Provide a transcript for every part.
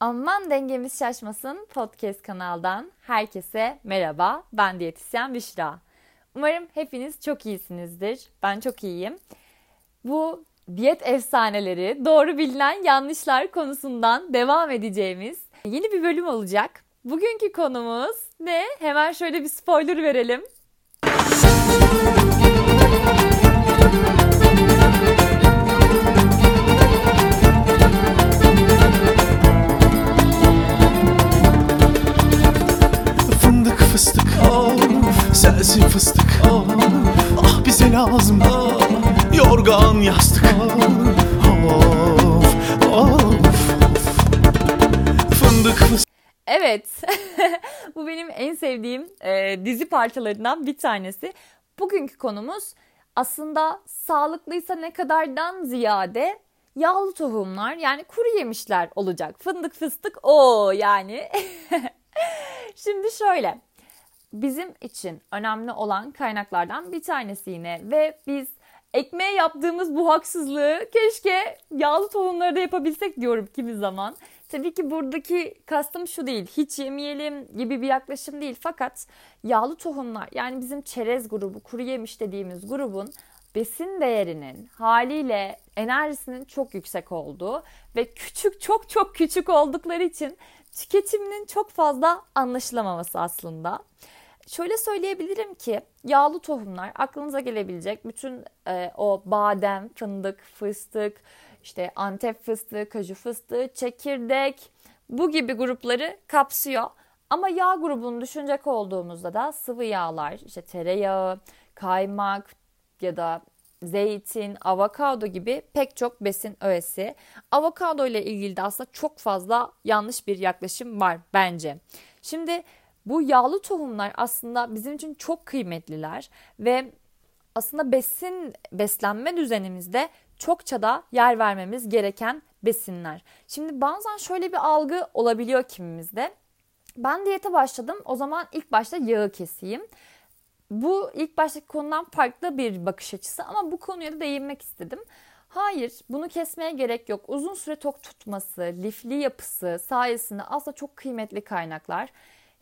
Aman dengemiz şaşmasın podcast kanaldan herkese merhaba. Ben diyetisyen Büşra. Umarım hepiniz çok iyisinizdir. Ben çok iyiyim. Bu diyet efsaneleri, doğru bilinen yanlışlar konusundan devam edeceğimiz yeni bir bölüm olacak. Bugünkü konumuz ne? Hemen şöyle bir spoiler verelim. Fındık fıstık of Sensin fıstık of Ah bize lazım of Yorgan yastık of bu benim en sevdiğim e, dizi parçalarından bir tanesi. Bugünkü konumuz aslında sağlıklıysa ne kadardan ziyade yağlı tohumlar yani kuru yemişler olacak. Fındık fıstık o yani. Şimdi şöyle bizim için önemli olan kaynaklardan bir tanesi yine ve biz ekmeğe yaptığımız bu haksızlığı keşke yağlı tohumları da yapabilsek diyorum kimi zaman. Tabii ki buradaki kastım şu değil, hiç yemeyelim gibi bir yaklaşım değil. Fakat yağlı tohumlar yani bizim çerez grubu, kuru yemiş dediğimiz grubun besin değerinin haliyle enerjisinin çok yüksek olduğu ve küçük çok çok küçük oldukları için tüketiminin çok fazla anlaşılamaması aslında. Şöyle söyleyebilirim ki yağlı tohumlar aklınıza gelebilecek bütün e, o badem, fındık, fıstık, işte antep fıstığı, kaju fıstığı, çekirdek bu gibi grupları kapsıyor. Ama yağ grubunu düşünecek olduğumuzda da sıvı yağlar, işte tereyağı, kaymak ya da zeytin, avokado gibi pek çok besin öğesi. Avokado ile ilgili de aslında çok fazla yanlış bir yaklaşım var bence. Şimdi bu yağlı tohumlar aslında bizim için çok kıymetliler ve aslında besin beslenme düzenimizde çokça da yer vermemiz gereken besinler. Şimdi bazen şöyle bir algı olabiliyor kimimizde. Ben diyete başladım. O zaman ilk başta yağı keseyim. Bu ilk baştaki konudan farklı bir bakış açısı ama bu konuya da değinmek istedim. Hayır, bunu kesmeye gerek yok. Uzun süre tok tutması, lifli yapısı sayesinde aslında çok kıymetli kaynaklar.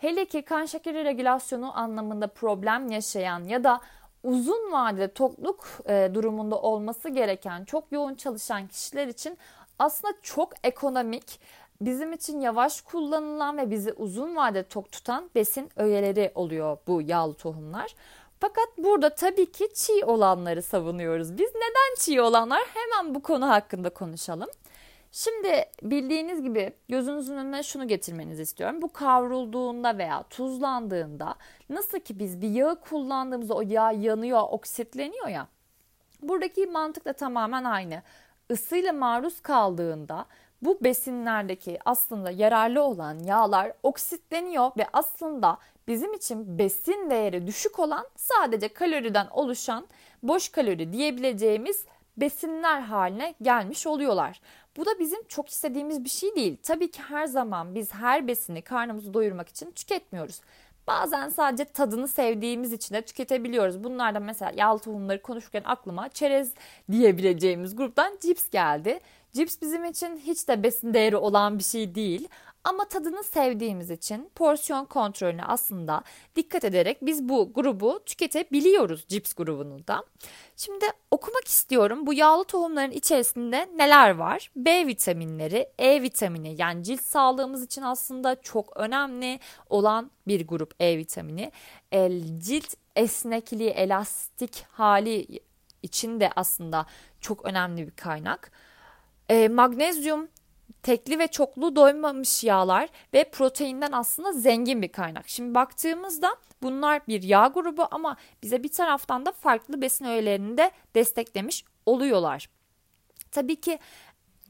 Hele ki kan şekeri regülasyonu anlamında problem yaşayan ya da uzun vadede tokluk e, durumunda olması gereken çok yoğun çalışan kişiler için aslında çok ekonomik, bizim için yavaş kullanılan ve bizi uzun vadede tok tutan besin öğeleri oluyor bu yağlı tohumlar. Fakat burada tabii ki çiğ olanları savunuyoruz. Biz neden çiğ olanlar? Hemen bu konu hakkında konuşalım. Şimdi bildiğiniz gibi gözünüzün önüne şunu getirmenizi istiyorum. Bu kavrulduğunda veya tuzlandığında nasıl ki biz bir yağı kullandığımızda o yağ yanıyor, oksitleniyor ya. Buradaki mantık da tamamen aynı. Isıyla maruz kaldığında bu besinlerdeki aslında yararlı olan yağlar oksitleniyor ve aslında bizim için besin değeri düşük olan sadece kaloriden oluşan boş kalori diyebileceğimiz besinler haline gelmiş oluyorlar. Bu da bizim çok istediğimiz bir şey değil. Tabii ki her zaman biz her besini karnımızı doyurmak için tüketmiyoruz. Bazen sadece tadını sevdiğimiz için de tüketebiliyoruz. Bunlardan mesela yağlı tohumları konuşurken aklıma çerez diyebileceğimiz gruptan cips geldi. Cips bizim için hiç de besin değeri olan bir şey değil. Ama tadını sevdiğimiz için porsiyon kontrolüne aslında dikkat ederek biz bu grubu tüketebiliyoruz cips grubunu da. Şimdi okumak istiyorum bu yağlı tohumların içerisinde neler var? B vitaminleri, E vitamini yani cilt sağlığımız için aslında çok önemli olan bir grup E vitamini. El, cilt esnekliği, elastik hali için de aslında çok önemli bir kaynak. E, magnezyum, tekli ve çoklu doymamış yağlar ve proteinden aslında zengin bir kaynak. Şimdi baktığımızda bunlar bir yağ grubu ama bize bir taraftan da farklı besin öğelerini de desteklemiş oluyorlar. Tabii ki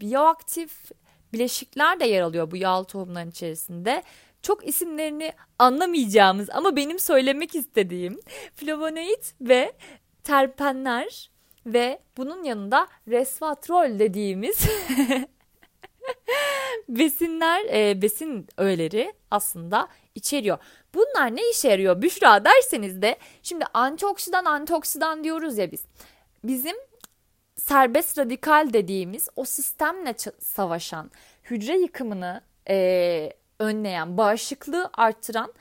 bioaktif bileşikler de yer alıyor bu yağlı tohumların içerisinde. Çok isimlerini anlamayacağımız ama benim söylemek istediğim flavonoid ve terpenler ve bunun yanında resveratrol dediğimiz besinler, e, besin öğeleri aslında içeriyor. Bunlar ne işe yarıyor Büşra derseniz de şimdi antioksidan antioksidan diyoruz ya biz. Bizim serbest radikal dediğimiz o sistemle savaşan, hücre yıkımını e, önleyen, bağışıklığı artıran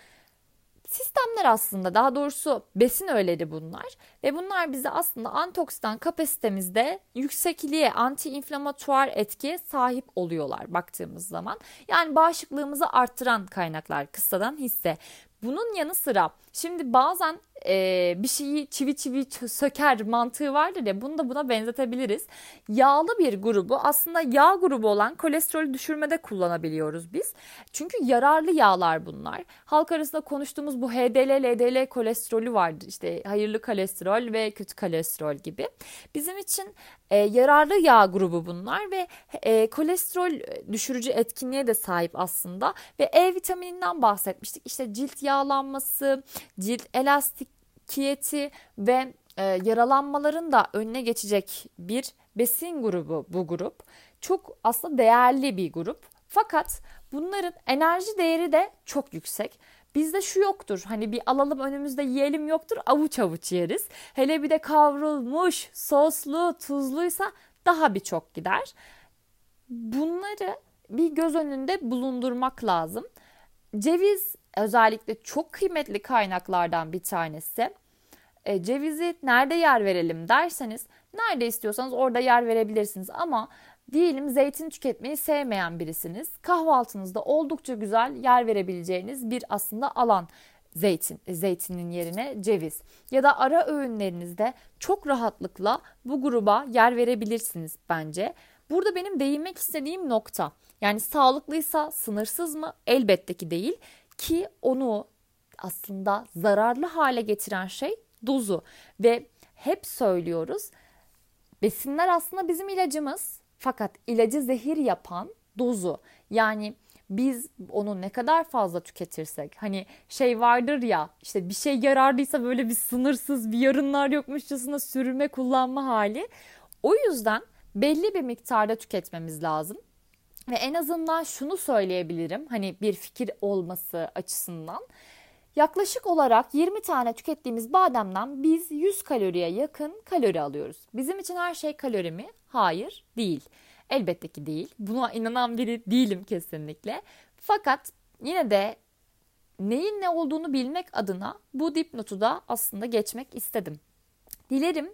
sistemler aslında daha doğrusu besin öğeleri bunlar ve bunlar bize aslında antioksidan kapasitemizde yüksekliğe anti-inflamatuar etkiye sahip oluyorlar baktığımız zaman. Yani bağışıklığımızı arttıran kaynaklar kısadan hisse. Bunun yanı sıra şimdi bazen e, bir şeyi çivi çivi söker mantığı vardır ya bunu da buna benzetebiliriz. Yağlı bir grubu aslında yağ grubu olan kolesterolü düşürmede kullanabiliyoruz biz. Çünkü yararlı yağlar bunlar. Halk arasında konuştuğumuz bu HDL, LDL kolesterolü vardır. İşte hayırlı kolesterol ve kötü kolesterol gibi. Bizim için e, yararlı yağ grubu bunlar ve e, kolesterol düşürücü etkinliğe de sahip aslında. Ve E vitamininden bahsetmiştik. İşte cilt yağlanması, cilt elastikiyeti ve e, yaralanmaların da önüne geçecek bir besin grubu bu grup. Çok aslında değerli bir grup. Fakat bunların enerji değeri de çok yüksek. Bizde şu yoktur. Hani bir alalım önümüzde yiyelim yoktur. Avuç avuç yeriz. Hele bir de kavrulmuş, soslu, tuzluysa daha bir çok gider. Bunları bir göz önünde bulundurmak lazım. Ceviz özellikle çok kıymetli kaynaklardan bir tanesi. E, cevizi nerede yer verelim derseniz nerede istiyorsanız orada yer verebilirsiniz ama Diyelim zeytin tüketmeyi sevmeyen birisiniz. Kahvaltınızda oldukça güzel yer verebileceğiniz bir aslında alan zeytin, zeytinin yerine ceviz ya da ara öğünlerinizde çok rahatlıkla bu gruba yer verebilirsiniz bence. Burada benim değinmek istediğim nokta yani sağlıklıysa sınırsız mı? Elbette ki değil ki onu aslında zararlı hale getiren şey dozu ve hep söylüyoruz besinler aslında bizim ilacımız fakat ilacı zehir yapan dozu yani biz onu ne kadar fazla tüketirsek hani şey vardır ya işte bir şey yararlıysa böyle bir sınırsız bir yarınlar yokmuşçasına sürme kullanma hali. O yüzden belli bir miktarda tüketmemiz lazım. Ve en azından şunu söyleyebilirim hani bir fikir olması açısından. Yaklaşık olarak 20 tane tükettiğimiz bademden biz 100 kaloriye yakın kalori alıyoruz. Bizim için her şey kalori mi? Hayır, değil. Elbette ki değil. Buna inanan biri değilim kesinlikle. Fakat yine de neyin ne olduğunu bilmek adına bu dipnotu da aslında geçmek istedim. Dilerim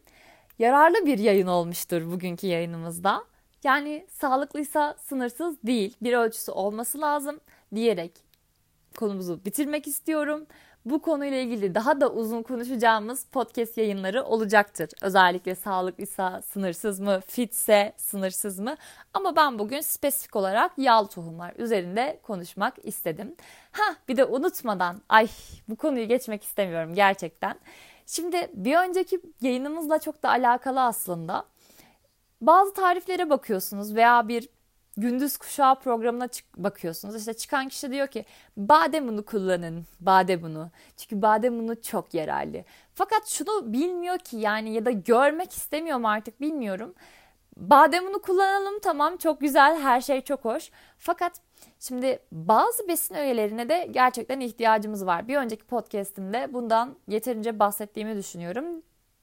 yararlı bir yayın olmuştur bugünkü yayınımızda. Yani sağlıklıysa sınırsız değil, bir ölçüsü olması lazım diyerek konumuzu bitirmek istiyorum bu konuyla ilgili daha da uzun konuşacağımız podcast yayınları olacaktır. Özellikle sağlıklıysa sınırsız mı, fitse sınırsız mı? Ama ben bugün spesifik olarak yağlı tohumlar üzerinde konuşmak istedim. Ha bir de unutmadan ay bu konuyu geçmek istemiyorum gerçekten. Şimdi bir önceki yayınımızla çok da alakalı aslında. Bazı tariflere bakıyorsunuz veya bir gündüz kuşağı programına çık bakıyorsunuz. İşte çıkan kişi diyor ki badem unu kullanın. Badem unu. Çünkü badem unu çok yararlı. Fakat şunu bilmiyor ki yani ya da görmek istemiyorum artık bilmiyorum. Badem unu kullanalım tamam çok güzel her şey çok hoş. Fakat şimdi bazı besin öğelerine de gerçekten ihtiyacımız var. Bir önceki podcastimde bundan yeterince bahsettiğimi düşünüyorum.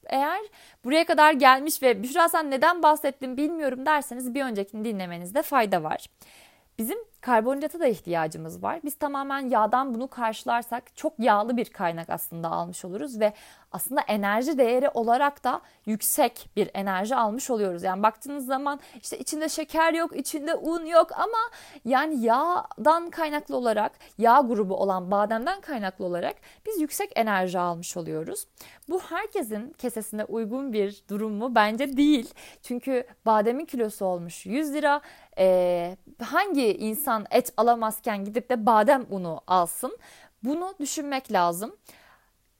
Eğer buraya kadar gelmiş ve Büşra sen neden bahsettin bilmiyorum derseniz bir öncekini dinlemenizde fayda var. Bizim karbonhidrata da ihtiyacımız var. Biz tamamen yağdan bunu karşılarsak çok yağlı bir kaynak aslında almış oluruz ve aslında enerji değeri olarak da yüksek bir enerji almış oluyoruz. Yani baktığınız zaman işte içinde şeker yok, içinde un yok ama yani yağdan kaynaklı olarak, yağ grubu olan bademden kaynaklı olarak biz yüksek enerji almış oluyoruz. Bu herkesin kesesine uygun bir durum mu? Bence değil. Çünkü bademin kilosu olmuş 100 lira. Ee, hangi insan et alamazken gidip de badem unu alsın? Bunu düşünmek lazım.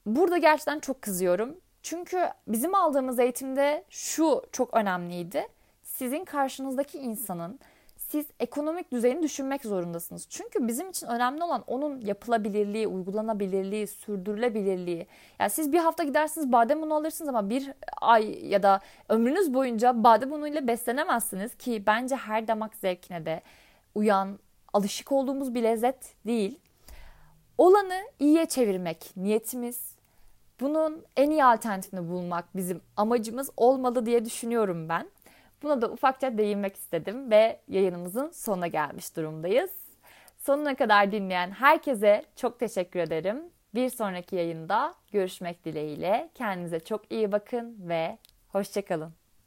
Burada gerçekten çok kızıyorum. Çünkü bizim aldığımız eğitimde şu çok önemliydi. Sizin karşınızdaki insanın siz ekonomik düzeyini düşünmek zorundasınız. Çünkü bizim için önemli olan onun yapılabilirliği, uygulanabilirliği, sürdürülebilirliği. Yani siz bir hafta gidersiniz badem unu alırsınız ama bir ay ya da ömrünüz boyunca badem unu ile beslenemezsiniz ki bence her damak zevkine de uyan, alışık olduğumuz bir lezzet değil. Olanı iyiye çevirmek niyetimiz. Bunun en iyi alternatifini bulmak bizim amacımız olmalı diye düşünüyorum ben. Buna da ufakça değinmek istedim ve yayınımızın sonuna gelmiş durumdayız. Sonuna kadar dinleyen herkese çok teşekkür ederim. Bir sonraki yayında görüşmek dileğiyle. Kendinize çok iyi bakın ve hoşçakalın.